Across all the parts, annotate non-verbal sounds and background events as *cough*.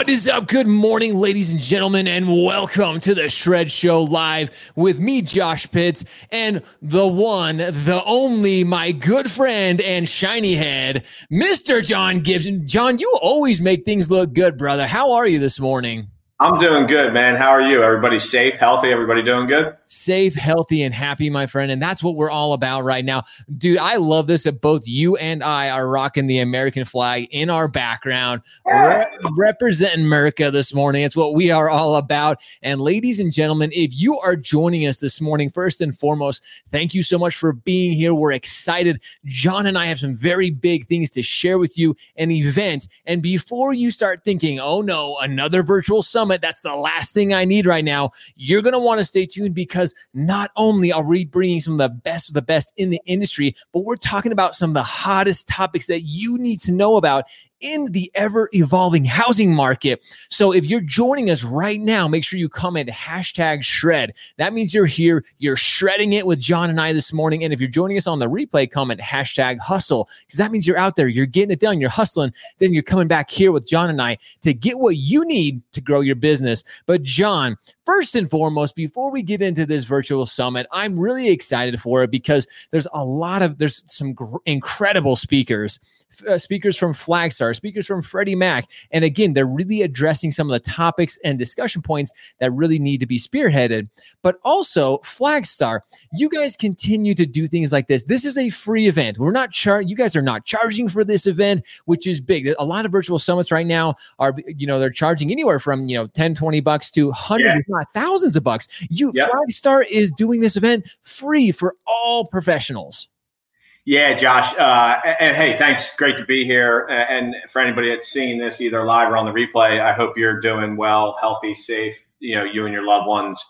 What is up? Good morning, ladies and gentlemen, and welcome to the Shred Show Live with me, Josh Pitts, and the one, the only, my good friend and shiny head, Mr. John Gibson. John, you always make things look good, brother. How are you this morning? I'm doing good, man. How are you? Everybody safe, healthy? Everybody doing good? Safe, healthy, and happy, my friend. And that's what we're all about right now. Dude, I love this that both you and I are rocking the American flag in our background, re- representing America this morning. It's what we are all about. And ladies and gentlemen, if you are joining us this morning, first and foremost, thank you so much for being here. We're excited. John and I have some very big things to share with you, an event. And before you start thinking, oh no, another virtual summit. That's the last thing I need right now. You're going to want to stay tuned because not only are we bringing some of the best of the best in the industry, but we're talking about some of the hottest topics that you need to know about in the ever evolving housing market. So if you're joining us right now, make sure you comment hashtag shred. That means you're here, you're shredding it with John and I this morning. And if you're joining us on the replay, comment hashtag hustle because that means you're out there, you're getting it done, you're hustling. Then you're coming back here with John and I to get what you need to grow your business. But John, first and foremost, before we get into this virtual summit, I'm really excited for it because there's a lot of, there's some gr- incredible speakers, uh, speakers from Flagstar speakers from Freddie Mac. And again, they're really addressing some of the topics and discussion points that really need to be spearheaded. But also, Flagstar, you guys continue to do things like this. This is a free event. We're not char- you guys are not charging for this event, which is big. A lot of virtual summits right now are, you know, they're charging anywhere from, you know, 10, 20 bucks to hundreds, yeah. if not thousands of bucks. You yep. Flagstar is doing this event free for all professionals. Yeah, Josh. Uh, and, and, hey, thanks. Great to be here. And for anybody that's seeing this either live or on the replay, I hope you're doing well, healthy, safe. You know, you and your loved ones,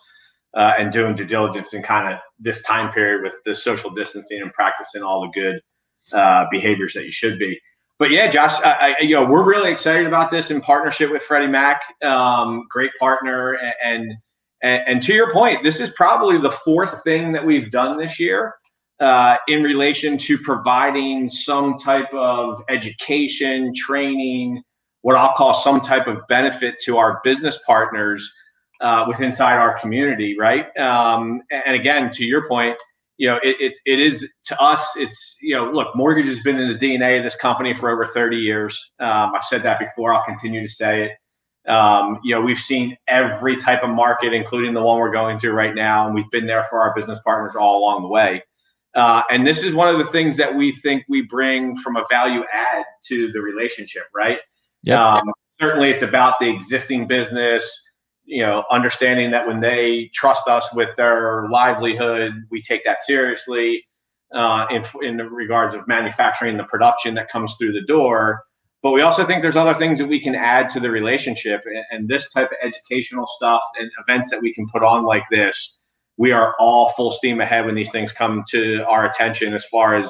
uh, and doing due diligence in kind of this time period with the social distancing and practicing all the good uh, behaviors that you should be. But yeah, Josh, I, I, you know, we're really excited about this in partnership with Freddie Mac. Um, great partner, and, and and to your point, this is probably the fourth thing that we've done this year uh, in relation to providing some type of education, training, what I'll call some type of benefit to our business partners uh, with inside our community, right? Um, and again, to your point, you know, it, it, it is to us, it's, you know, look, mortgage has been in the DNA of this company for over 30 years. Um, I've said that before, I'll continue to say it. Um, you know, we've seen every type of market, including the one we're going through right now, and we've been there for our business partners all along the way. Uh, and this is one of the things that we think we bring from a value add to the relationship, right? Yeah. Um, certainly, it's about the existing business. You know, understanding that when they trust us with their livelihood, we take that seriously. Uh, in in regards of manufacturing the production that comes through the door, but we also think there's other things that we can add to the relationship, and, and this type of educational stuff and events that we can put on like this we are all full steam ahead when these things come to our attention as far as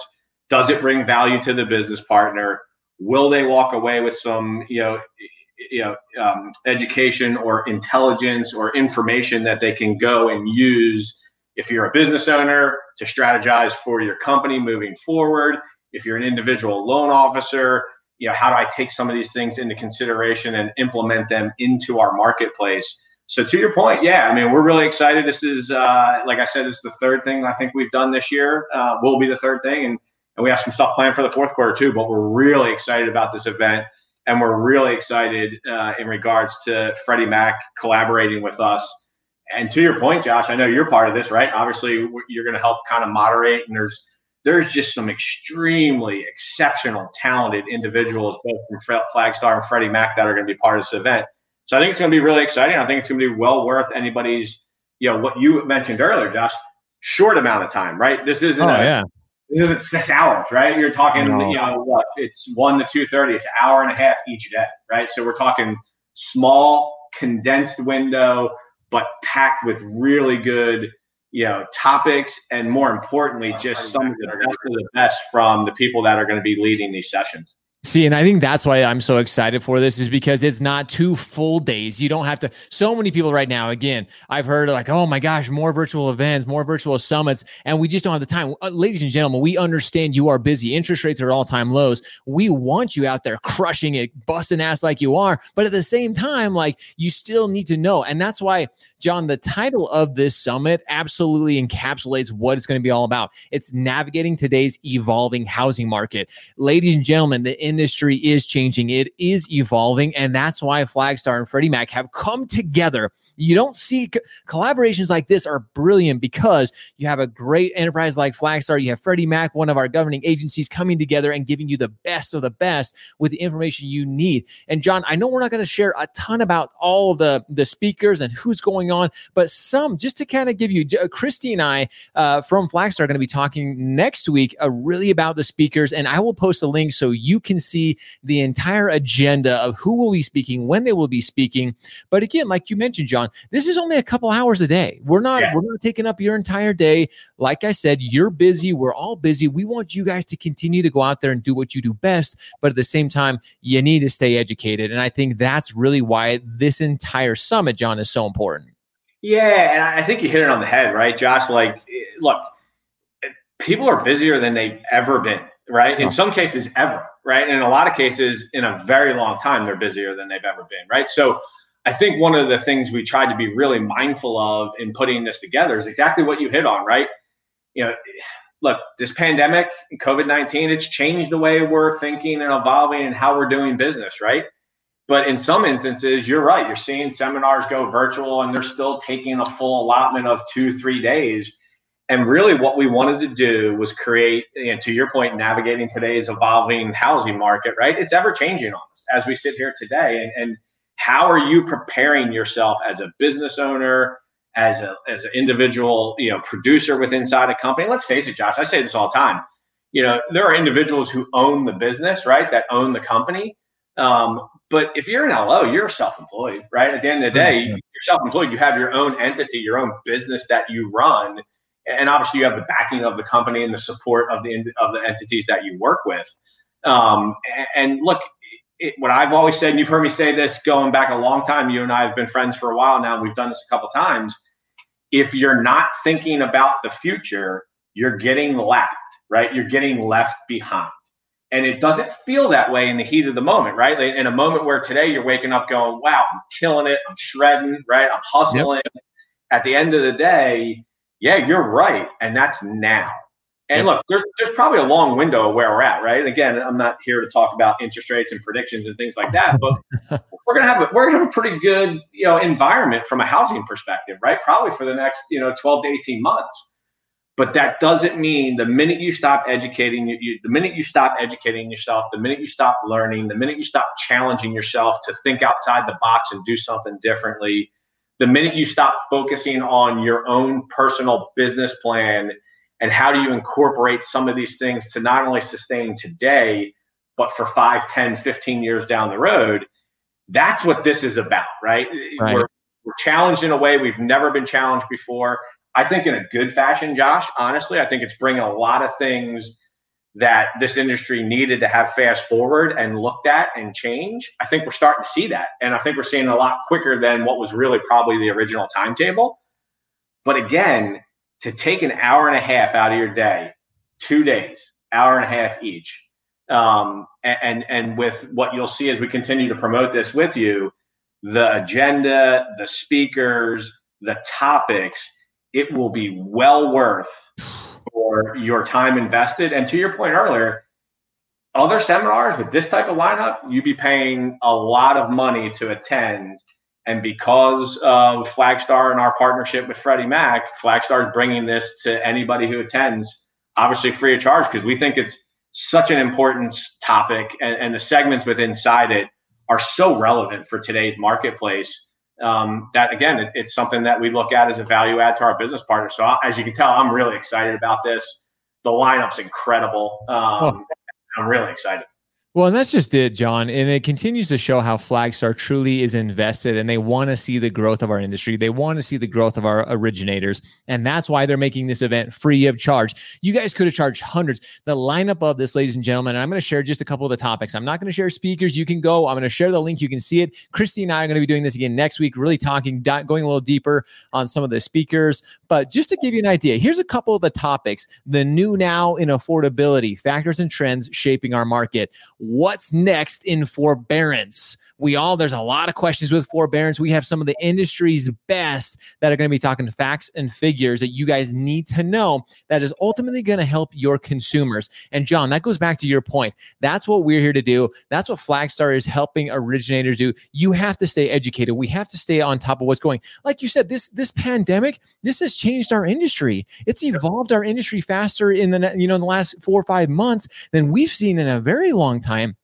does it bring value to the business partner? Will they walk away with some you know you know um, education or intelligence or information that they can go and use if you're a business owner to strategize for your company moving forward? If you're an individual loan officer you know how do i take some of these things into consideration and implement them into our marketplace so to your point, yeah, I mean, we're really excited. This is, uh, like I said, this is the third thing I think we've done this year. Uh, will be the third thing, and and we have some stuff planned for the fourth quarter too. But we're really excited about this event, and we're really excited uh, in regards to Freddie Mac collaborating with us. And to your point, Josh, I know you're part of this, right? Obviously, you're going to help kind of moderate, and there's there's just some extremely exceptional, talented individuals both from Flagstar and Freddie Mac that are going to be part of this event. So I think it's going to be really exciting. I think it's going to be well worth anybody's, you know, what you mentioned earlier, Josh, short amount of time, right? This isn't oh, a, yeah. this isn't six hours, right? You're talking, no. you know, what? It's one to two thirty. It's an hour and a half each day, right? So we're talking small, condensed window, but packed with really good, you know, topics, and more importantly, just some of the best of the best from the people that are going to be leading these sessions. See, and I think that's why I'm so excited for this is because it's not two full days. You don't have to. So many people right now, again, I've heard like, oh my gosh, more virtual events, more virtual summits, and we just don't have the time. Uh, ladies and gentlemen, we understand you are busy. Interest rates are all time lows. We want you out there crushing it, busting ass like you are. But at the same time, like you still need to know. And that's why, John, the title of this summit absolutely encapsulates what it's going to be all about. It's navigating today's evolving housing market. Ladies and gentlemen, the industry is changing, it is evolving. And that's why Flagstar and Freddie Mac have come together. You don't see co- collaborations like this are brilliant because you have a great enterprise like Flagstar, you have Freddie Mac, one of our governing agencies, coming together and giving you the best of the best with the information you need. And John, I know we're not going to share a ton about all the the speakers and who's going on, but some just to kind of give you, Christy and I uh, from Flagstar are going to be talking next week uh, really about the speakers, and I will post a link so you can see the entire agenda of who will be speaking, when they will be speaking. But again, like you mentioned, John, this is only a couple hours a day. We're not yeah. we're not taking up your entire day. Like I said, you're busy. We're all busy. We want you guys to continue to go out there and do what you do best. But at the same time, you need to stay educated. And I think that's really why this entire summit, John, is so important. Yeah, and I think you hit it on the head, right, Josh? Like, eh, look, eh, people are busier than they've ever been, right? In some cases, ever, right? And in a lot of cases, in a very long time, they're busier than they've ever been, right? So I think one of the things we tried to be really mindful of in putting this together is exactly what you hit on, right? You know, look, this pandemic, COVID 19, it's changed the way we're thinking and evolving and how we're doing business, right? But in some instances, you're right. You're seeing seminars go virtual and they're still taking a full allotment of two, three days. And really, what we wanted to do was create, and to your point, navigating today's evolving housing market, right? It's ever changing on us as we sit here today. And, and how are you preparing yourself as a business owner, as a as an individual, you know, producer with inside a company? Let's face it, Josh. I say this all the time. You know, there are individuals who own the business, right? That own the company. Um, but if you're an LO, you're self-employed, right? At the end of the day, mm-hmm. you're self-employed. You have your own entity, your own business that you run, and obviously you have the backing of the company and the support of the of the entities that you work with. Um, and, look, it, what I've always said, and you've heard me say this going back a long time. You and I have been friends for a while now. We've done this a couple times. If you're not thinking about the future, you're getting lapped, right? You're getting left behind. And it doesn't feel that way in the heat of the moment, right? In a moment where today you're waking up going, wow, I'm killing it. I'm shredding, right? I'm hustling. Yep. At the end of the day, yeah, you're right. And that's now. And look, there's there's probably a long window of where we're at, right? Again, I'm not here to talk about interest rates and predictions and things like that, but *laughs* we're gonna have a, we're gonna have a pretty good you know environment from a housing perspective, right? Probably for the next you know 12 to 18 months. But that doesn't mean the minute you stop educating you, you the minute you stop educating yourself, the minute you stop learning, the minute you stop challenging yourself to think outside the box and do something differently, the minute you stop focusing on your own personal business plan and how do you incorporate some of these things to not only sustain today but for 5 10 15 years down the road that's what this is about right, right. We're, we're challenged in a way we've never been challenged before i think in a good fashion josh honestly i think it's bringing a lot of things that this industry needed to have fast forward and looked at and change i think we're starting to see that and i think we're seeing a lot quicker than what was really probably the original timetable but again to take an hour and a half out of your day, two days, hour and a half each. Um, and, and with what you'll see as we continue to promote this with you, the agenda, the speakers, the topics, it will be well worth for your time invested. And to your point earlier, other seminars with this type of lineup, you'd be paying a lot of money to attend and because of Flagstar and our partnership with Freddie Mac, Flagstar is bringing this to anybody who attends, obviously free of charge, because we think it's such an important topic, and, and, the segments within inside it are so relevant for today's marketplace. Um, that again, it, it's something that we look at as a value add to our business partners. So, as you can tell, I'm really excited about this. The lineup's incredible. Um, oh. I'm really excited. Well, and that's just it, John. And it continues to show how Flagstar truly is invested and they want to see the growth of our industry. They want to see the growth of our originators. And that's why they're making this event free of charge. You guys could have charged hundreds. The lineup of this, ladies and gentlemen, and I'm going to share just a couple of the topics. I'm not going to share speakers. You can go. I'm going to share the link. You can see it. Christy and I are going to be doing this again next week, really talking, going a little deeper on some of the speakers. But just to give you an idea, here's a couple of the topics the new now in affordability, factors and trends shaping our market what's next in forbearance we all there's a lot of questions with forbearance. We have some of the industry's best that are going to be talking to facts and figures that you guys need to know that is ultimately going to help your consumers. And john that goes back to your point. That's what we're here to do. That's what flagstar is helping originators do. You have to stay educated. We have to stay on top of what's going. Like you said this this pandemic this has changed our industry. It's evolved our industry faster in the you know in the last four or five months than we've seen in a very long time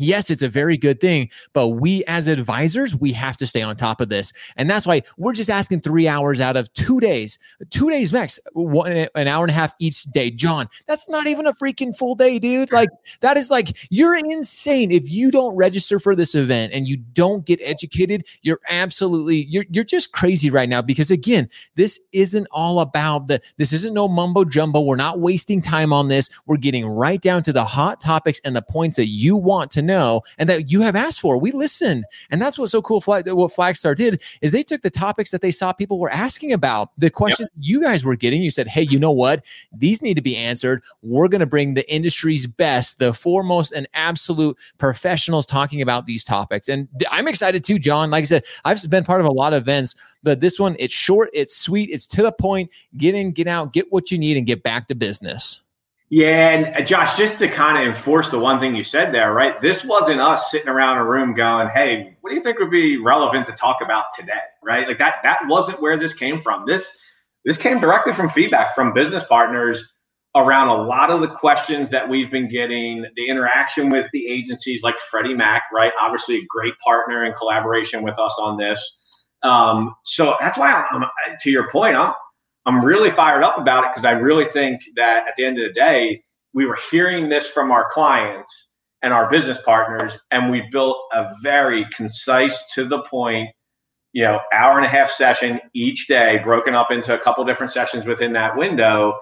yes, it's a very good thing, but we as advisors, we have to stay on top of this. And that's why we're just asking three hours out of two days, two days max, one, an hour and a half each day. John, that's not even a freaking full day, dude. Like, that is like, you're insane. If you don't register for this event and you don't get educated, you're absolutely, you're, you're just crazy right now. Because again, this isn't all about the, this isn't no mumbo jumbo. We're not wasting time on this. We're getting right down to the hot topics and the points that you want to know know and that you have asked for. We listen. And that's what's so cool. Flag, what Flagstar did is they took the topics that they saw people were asking about, the questions yep. you guys were getting. You said, hey, you know what? These need to be answered. We're going to bring the industry's best, the foremost and absolute professionals talking about these topics. And I'm excited too, John. Like I said, I've been part of a lot of events but this one it's short it's sweet it's to the point get in get out get what you need and get back to business yeah, and uh, Josh, just to kind of enforce the one thing you said there, right? This wasn't us sitting around a room going, "Hey, what do you think would be relevant to talk about today?" Right? Like that that wasn't where this came from. This this came directly from feedback from business partners around a lot of the questions that we've been getting, the interaction with the agencies like Freddie Mac, right? Obviously, a great partner in collaboration with us on this. Um, so that's why, I'm, to your point, I'm I'm really fired up about it because I really think that at the end of the day, we were hearing this from our clients and our business partners, and we built a very concise, to the point, you know, hour and a half session each day, broken up into a couple different sessions within that window.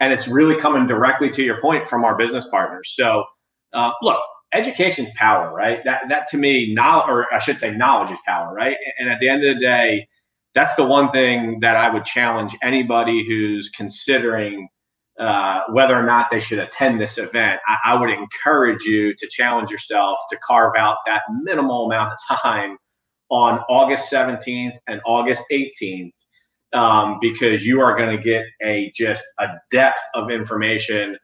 And it's really coming directly to your point from our business partners. So, uh, look, education's power, right? That that to me, knowledge, or I should say, knowledge is power, right? And at the end of the day, that's the one thing that I would challenge anybody who's considering uh, whether or not they should attend this event. I, I, would encourage you to challenge yourself to carve out that minimal amount of time on August 17th and August 18th um, because you are going to get a just a depth of information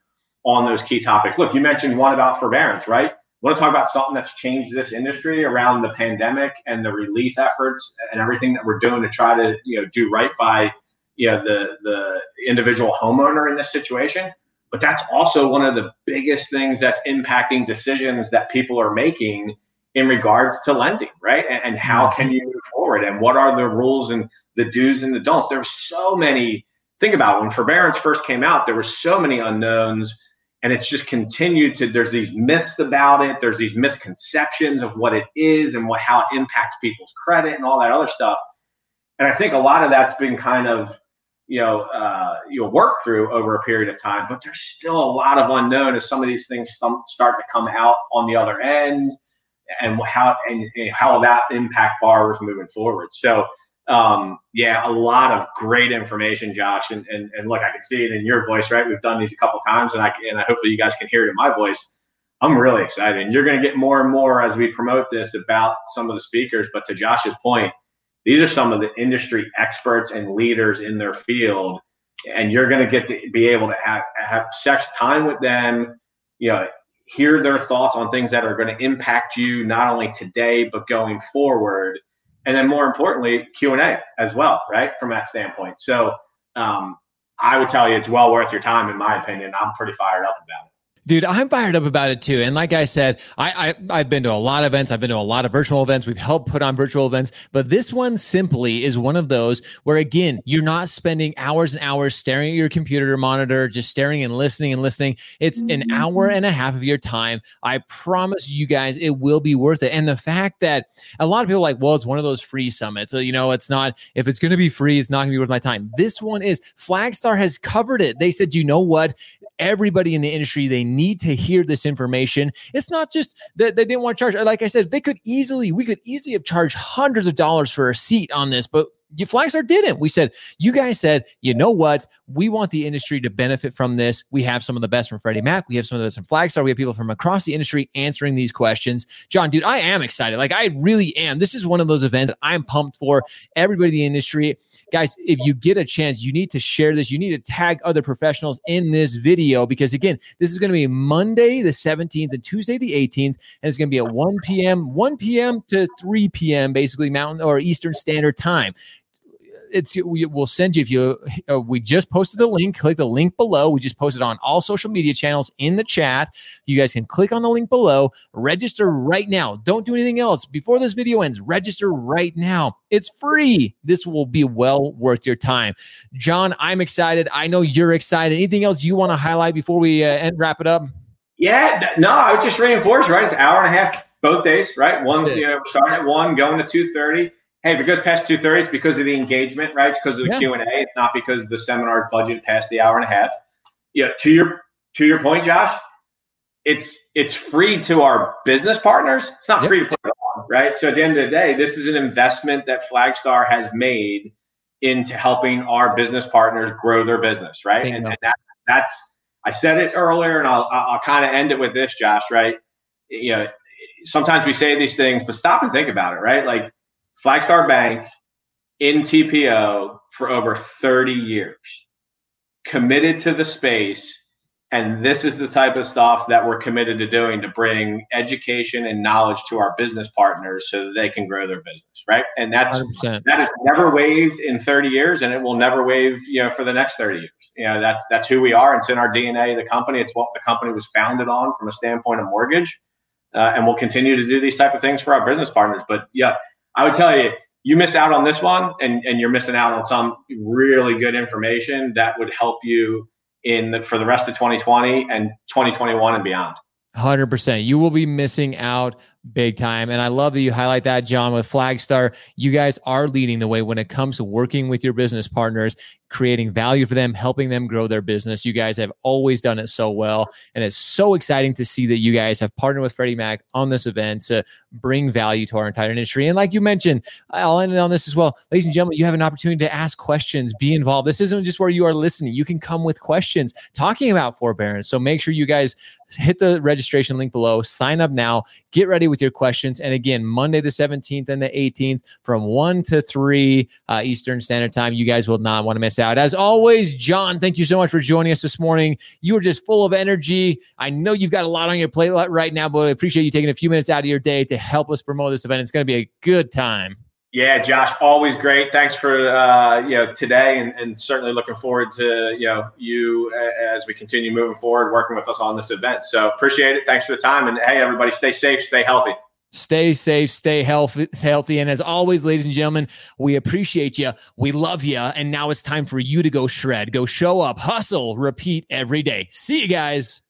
on those key topics. Look, you mentioned one about forbearance, right? Want to talk about something that's changed this industry around the pandemic and the relief efforts and everything that we're doing to try to you know do right by you know the the individual homeowner in this situation. But that's also one of the biggest things that's impacting decisions that people are making in regards to lending right? And, and how can you move forward? And what are the rules and the do's and the don'ts? There's so many think about it, when forbearance first came out there were so many unknowns and it's just continued to there's these myths about it. There's these misconceptions of what it is and what how it impacts people's credit and all that other stuff. And i think a lot of that's been kind of you know uh, you'll work through over a period of time but there's still a lot of unknown as some of these things start to come out on the other end and how and, and how that impact borrowers moving forward. So um, yeah, a lot of great information, Josh. And, and and look, I can see it in your voice, right? We've done these a couple times, and I and I, hopefully you guys can hear it in my voice. I'm really excited. And you're going to get more and more as we promote this about some of the speakers. But to Josh's point, these are some of the industry experts and leaders in their field, and you're going to get to be able to have, have such time with them. You know, hear their thoughts on things that are going to impact you not only today but going forward and then more importantly q&a as well right from that standpoint. So um, i would tell you it's well worth your time in my opinion. I'm pretty fired up about it Dude, I'm fired up about it too. And like I said, I, I have been to a lot of events. I've been to a lot of virtual events. We've helped put on virtual events, but this one simply is one of those where again, you're not spending hours and hours staring at your computer monitor, just staring and listening and listening. It's an hour mm-hmm. and a half of your time. I promise you guys, it will be worth it. And the fact that a lot of people like, well, it's one of those free summits. So you know, it's not. If it's going to be free, it's not going to be worth my time. This one is. Flagstar has covered it. They said, you know what? everybody in the industry they need to hear this information. It's not just that they didn't want to charge. Like i said they could easily we could easily have charged hundreds of dollars for a seat on this but you Flagstar didn't. We said, you guys said, you know what? We want the industry to benefit from this. We have some of the best from Freddie Mac. We have some of the best from Flagstar. We have people from across the industry answering these questions. John, dude, I am excited. Like I really am. This is one of those events I'm pumped for. Everybody in the industry, guys, if you get a chance, you need to share this. You need to tag other professionals in this video because again, this is going to be Monday the 17th and Tuesday the 18th, and it's going to be at 1 p.m. 1 p.m. to 3 p.m. basically Mountain or Eastern Standard Time it's we will send you if you uh, we just posted the link click the link below. We just posted on all social media channels in the chat. You guys can click on the link below. Register right now. Don't do anything else. Before this video ends register right now. It's free. This will be well worth your time. John i'm excited. I know you're excited. Anything else you want to highlight before we uh, end wrap it up? Yeah no i would just reinforce right it's an hour and a half both days right? One you know starting at one going to 2.30 hey, if it goes past two thirty, it's because of the engagement, right? It's because of the yeah. Q and A. It's not because the seminar's budget past the hour and a half. Yeah. To your to your point, Josh, it's it's free to our business partners. It's not yep. free to put it on, right? So at the end of the day, this is an investment that Flagstar has made into helping our business partners grow their business, right? And, and that, that's I said it earlier, and I'll I'll kind of end it with this, Josh. Right? You know, sometimes we say these things, but stop and think about it, right? Like Flagstar Bank in TPO for over 30 years, committed to the space. And this is the type of stuff that we're committed to doing to bring education and knowledge to our business partners so that they can grow their business, right? And that's 100%. that is never waived in 30 years, and it will never waive, you know, for the next 30 years. You know, that's that's who we are. It's in our DNA, the company. It's what the company was founded on from a standpoint of mortgage, uh, and we'll continue to do these type of things for our business partners. But yeah, I would tell you, you miss out on this one and, and you're missing out on some really good information that would help you in the, for the rest of 2020 and 2021 and beyond. 100%. You will be missing out big time. And I love that you highlight that, John, with Flagstar. You guys are leading the way when it comes to working with your business partners, creating value for them, helping them grow their business. You guys have always done it so well. And it's so exciting to see that you guys have partnered with Freddie Mac on this event to bring value to our entire industry. And like you mentioned, I'll end on this as well. Ladies and gentlemen, you have an opportunity to ask questions, be involved. This isn't just where you are listening. You can come with questions talking about forbearance. So make sure you guys hit the registration link below, sign up now, get ready with your questions. And again, Monday the 17th and the 18th from 1 to 3 uh, Eastern Standard Time. You guys will not want to miss out. As always, John, thank you so much for joining us this morning. You are just full of energy. I know you've got a lot on your plate right now, but I appreciate you taking a few minutes out of your day to help us promote this event. It's going to be a good time. Yeah, Josh, always great. Thanks for uh, you know today, and, and certainly looking forward to you know you as we continue moving forward, working with us on this event. So appreciate it. Thanks for the time, and hey, everybody, stay safe, stay healthy. Stay safe, stay healthy, healthy. And as always, ladies and gentlemen, we appreciate you. We love you. And now it's time for you to go shred, go show up, hustle, repeat every day. See you guys.